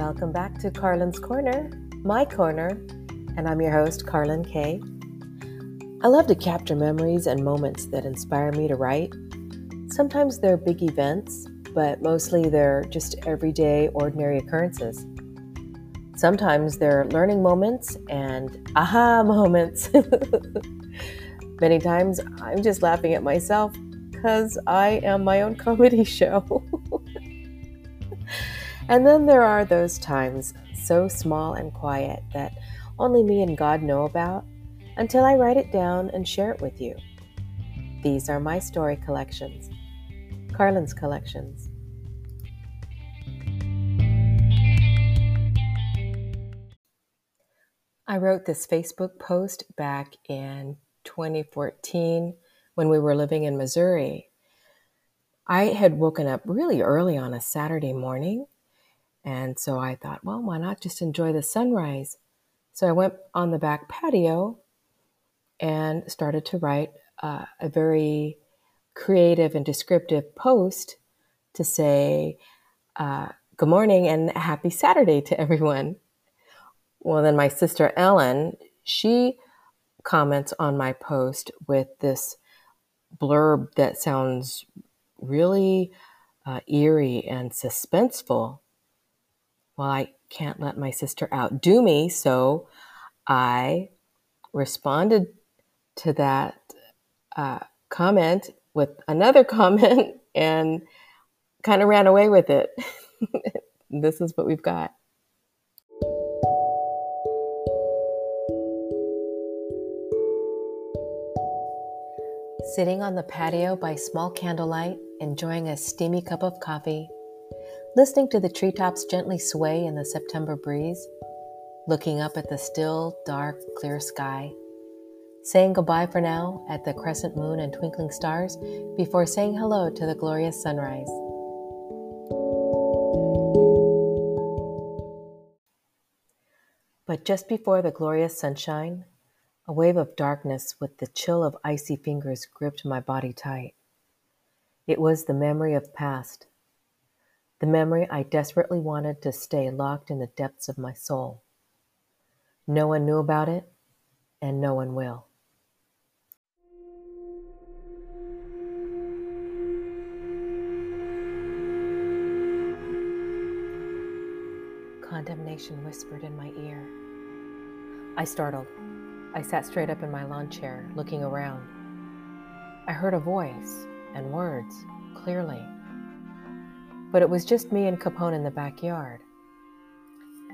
Welcome back to Carlin's Corner, my corner, and I'm your host, Carlin Kay. I love to capture memories and moments that inspire me to write. Sometimes they're big events, but mostly they're just everyday, ordinary occurrences. Sometimes they're learning moments and aha moments. Many times I'm just laughing at myself because I am my own comedy show. And then there are those times, so small and quiet, that only me and God know about until I write it down and share it with you. These are my story collections, Carlin's collections. I wrote this Facebook post back in 2014 when we were living in Missouri. I had woken up really early on a Saturday morning. And so I thought, well, why not just enjoy the sunrise? So I went on the back patio and started to write uh, a very creative and descriptive post to say, uh, Good morning and happy Saturday to everyone. Well, then my sister Ellen, she comments on my post with this blurb that sounds really uh, eerie and suspenseful. Well, I can't let my sister outdo me, so I responded to that uh, comment with another comment and kind of ran away with it. this is what we've got. Sitting on the patio by small candlelight, enjoying a steamy cup of coffee, listening to the treetops gently sway in the September breeze, looking up at the still, dark, clear sky, saying goodbye for now at the crescent moon and twinkling stars before saying hello to the glorious sunrise. But just before the glorious sunshine, a wave of darkness with the chill of icy fingers gripped my body tight. It was the memory of past, the memory I desperately wanted to stay locked in the depths of my soul. No one knew about it, and no one will. Condemnation whispered in my ear. I startled. I sat straight up in my lawn chair, looking around. I heard a voice and words clearly, but it was just me and Capone in the backyard.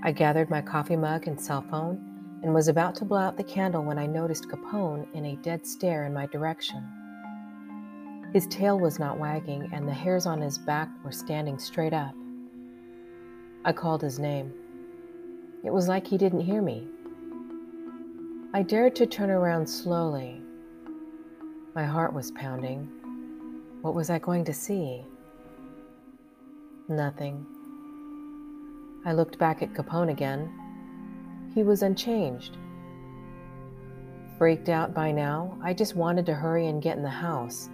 I gathered my coffee mug and cell phone and was about to blow out the candle when I noticed Capone in a dead stare in my direction. His tail was not wagging, and the hairs on his back were standing straight up. I called his name. It was like he didn't hear me. I dared to turn around slowly. My heart was pounding. What was I going to see? Nothing. I looked back at Capone again. He was unchanged. Freaked out by now, I just wanted to hurry and get in the house.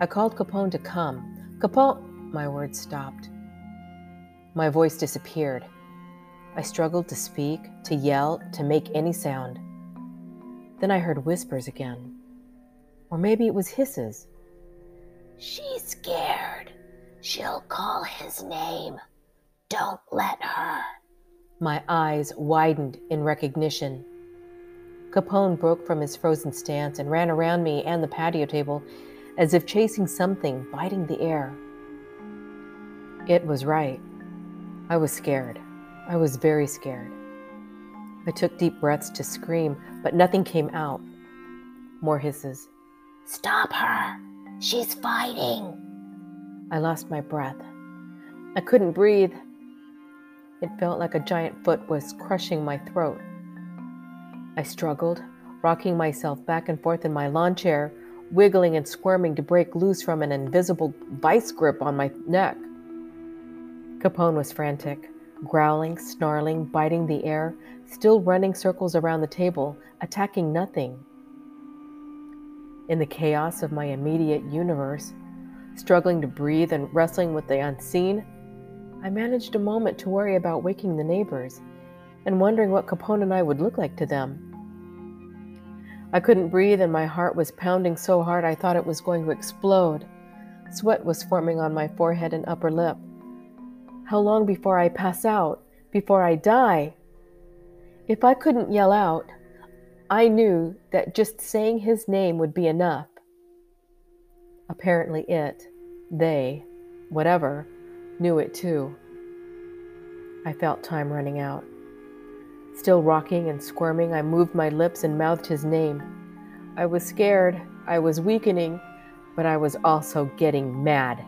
I called Capone to come. Capone! My words stopped. My voice disappeared. I struggled to speak, to yell, to make any sound. Then I heard whispers again. Or maybe it was hisses. She's scared. She'll call his name. Don't let her. My eyes widened in recognition. Capone broke from his frozen stance and ran around me and the patio table as if chasing something, biting the air. It was right. I was scared. I was very scared. I took deep breaths to scream, but nothing came out. More hisses. Stop her! She's fighting! I lost my breath. I couldn't breathe. It felt like a giant foot was crushing my throat. I struggled, rocking myself back and forth in my lawn chair, wiggling and squirming to break loose from an invisible vice grip on my neck. Capone was frantic growling, snarling, biting the air, still running circles around the table, attacking nothing. In the chaos of my immediate universe, struggling to breathe and wrestling with the unseen, I managed a moment to worry about waking the neighbors and wondering what Capone and I would look like to them. I couldn't breathe and my heart was pounding so hard I thought it was going to explode. Sweat was forming on my forehead and upper lip. How long before I pass out? Before I die? If I couldn't yell out, I knew that just saying his name would be enough. Apparently, it, they, whatever, knew it too. I felt time running out. Still rocking and squirming, I moved my lips and mouthed his name. I was scared, I was weakening, but I was also getting mad.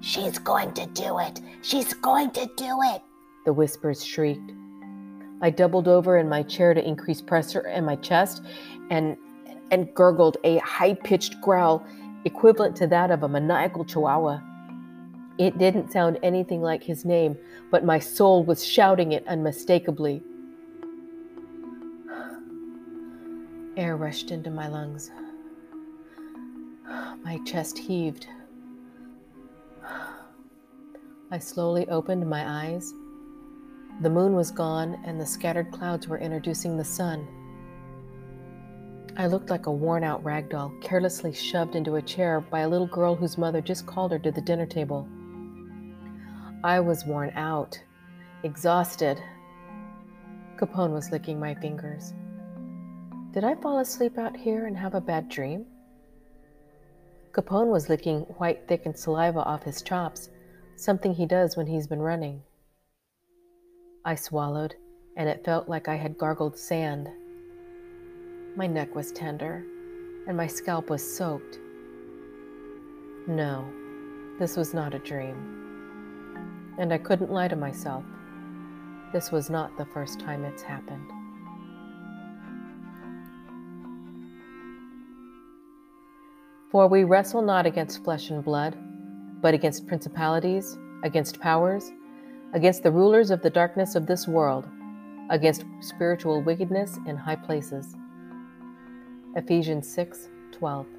She's going to do it! She's going to do it! The whispers shrieked. I doubled over in my chair to increase pressure in my chest and and gurgled a high-pitched growl equivalent to that of a maniacal chihuahua. It didn't sound anything like his name, but my soul was shouting it unmistakably. Air rushed into my lungs. My chest heaved. I slowly opened my eyes. The moon was gone, and the scattered clouds were introducing the sun. I looked like a worn out rag doll, carelessly shoved into a chair by a little girl whose mother just called her to the dinner table. I was worn out, exhausted. Capone was licking my fingers. Did I fall asleep out here and have a bad dream? Capone was licking white, thickened saliva off his chops, something he does when he's been running. I swallowed, and it felt like I had gargled sand. My neck was tender, and my scalp was soaked. No, this was not a dream and I couldn't lie to myself. This was not the first time it's happened. For we wrestle not against flesh and blood, but against principalities, against powers, against the rulers of the darkness of this world, against spiritual wickedness in high places. Ephesians 6 12.